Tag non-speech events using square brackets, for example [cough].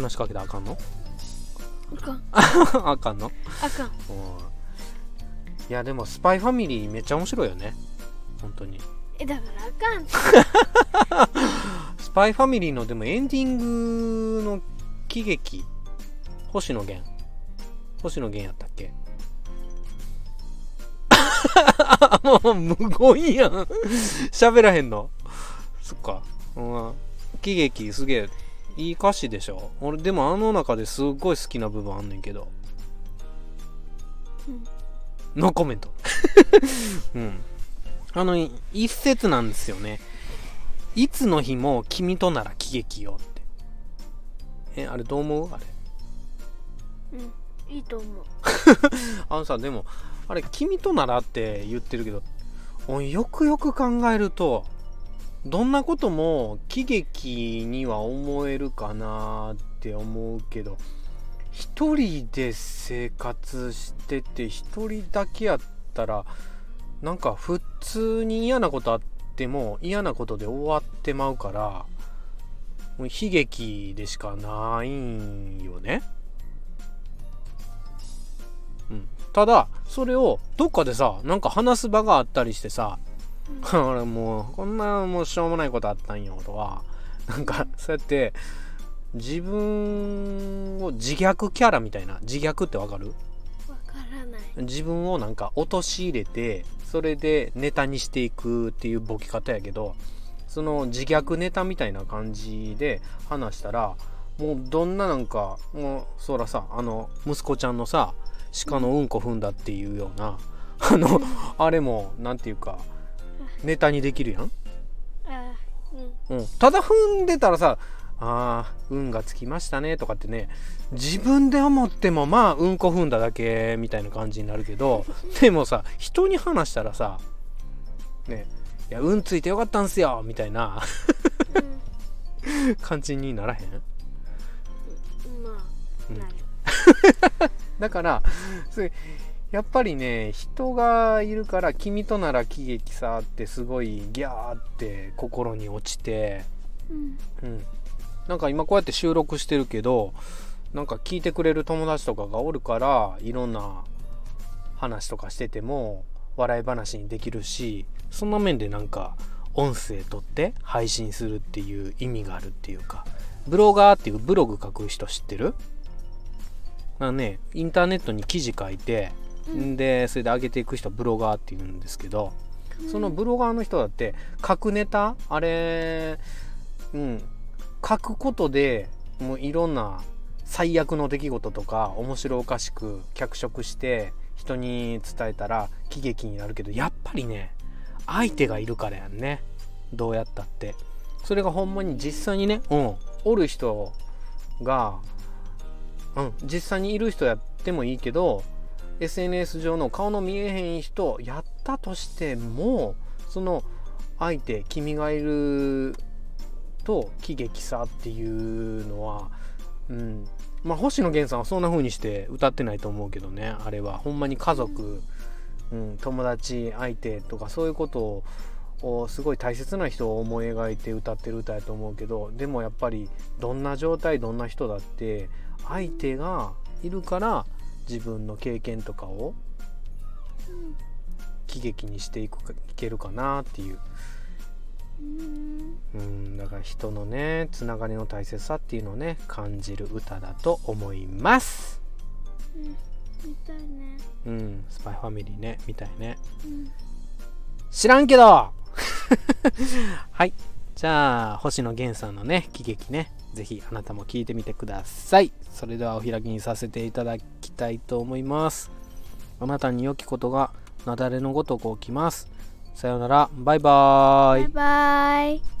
話しかけたらあかんの？あかん。[laughs] あかんの？あかん。いやでもスパイファミリーめっちゃ面白いよね。本当に。えだからあかん。[laughs] スパイファミリーのでもエンディングの喜劇星野源。星野源やったっけ？[laughs] もう無言やん。喋らへんの？そっか。うん喜劇すげえいい歌詞でしょ？俺でもあの中ですっごい好きな部分あんねんけど。うん。ノーコメント。[laughs] うん。あの一節なんですよね。いつの日も君となら喜劇よって。えあれどう思う？あれ。うん。いいと思う。[laughs] あのさでもあれ「君となら」って言ってるけどよくよく考えるとどんなことも喜劇には思えるかなって思うけど一人で生活してて一人だけやったらなんか普通に嫌なことあっても嫌なことで終わってまうからもう悲劇でしかないんよね。うん、ただそれをどっかでさなんか話す場があったりしてさ「俺もうこんなもうしょうもないことあったんよ」とかなんかそうやって自分を自虐キャラみたいな自虐ってわかる？わからない。自分をなんか陥れてそれでネタにしていくっていうボケ方やけどその自虐ネタみたいな感じで話したらもうどんななんかもうそらさあの息子ちゃんのさ鹿のうんこ踏んだっていうようなあのあれもなんていうかネタにできるやん、あうん。うん、ただ踏んでたらさあー運がつきましたねとかってね自分で思ってもまあうんこ踏んだだけみたいな感じになるけど [laughs] でもさ人に話したらさねいや運ついてよかったんすよみたいなうん。[laughs] 感じにならへん？まうん。あなる。[laughs] だからそれやっぱりね人がいるから「君となら喜劇さ」ってすごいギャーって心に落ちてうん。うん、なんか今こうやって収録してるけどなんか聞いてくれる友達とかがおるからいろんな話とかしてても笑い話にできるしそんな面でなんか音声取って配信するっていう意味があるっていうかブロガーっていうブログ書く人知ってる？まあねインターネットに記事書いてんでそれで上げていく人ブロガーっていうんですけどそのブロガーの人だって書くネタあれうん書くことでもういろんな最悪の出来事とか面白おかしく脚色して人に伝えたら喜劇になるけどやっぱりね相手がいるからやんね。どうやったって。それがほんまに実際にねうんおる人がうん実際にいる人やってもいいけど SNS 上の顔の見えへん人やったとしてもその相手君がいると喜劇さっていうのはうん。まあ星野源さんはそんな風にして歌ってないと思うけどねあれは。ほんまに家族、うん、友達相手とかそういうことをすごい大切な人を思い描いて歌ってる歌やと思うけどでもやっぱりどんな状態どんな人だって相手がいるから自分の経験とかを喜劇にしていくかいけるかなっていう。うん。うんだから人のねつながりの大切さっていうのをね感じる歌だと思います。うんみたいね。うんスパイファミリーねみたいね。うん。知らんけど。[laughs] はい。じゃあ星野源さんのね喜劇ねぜひあなたも聞いてみてください。それではお開きにさせていただきたいと思います。あなたに良きことが雪崩のごとく起きます。さようなら。バイバーイ。バイバイ。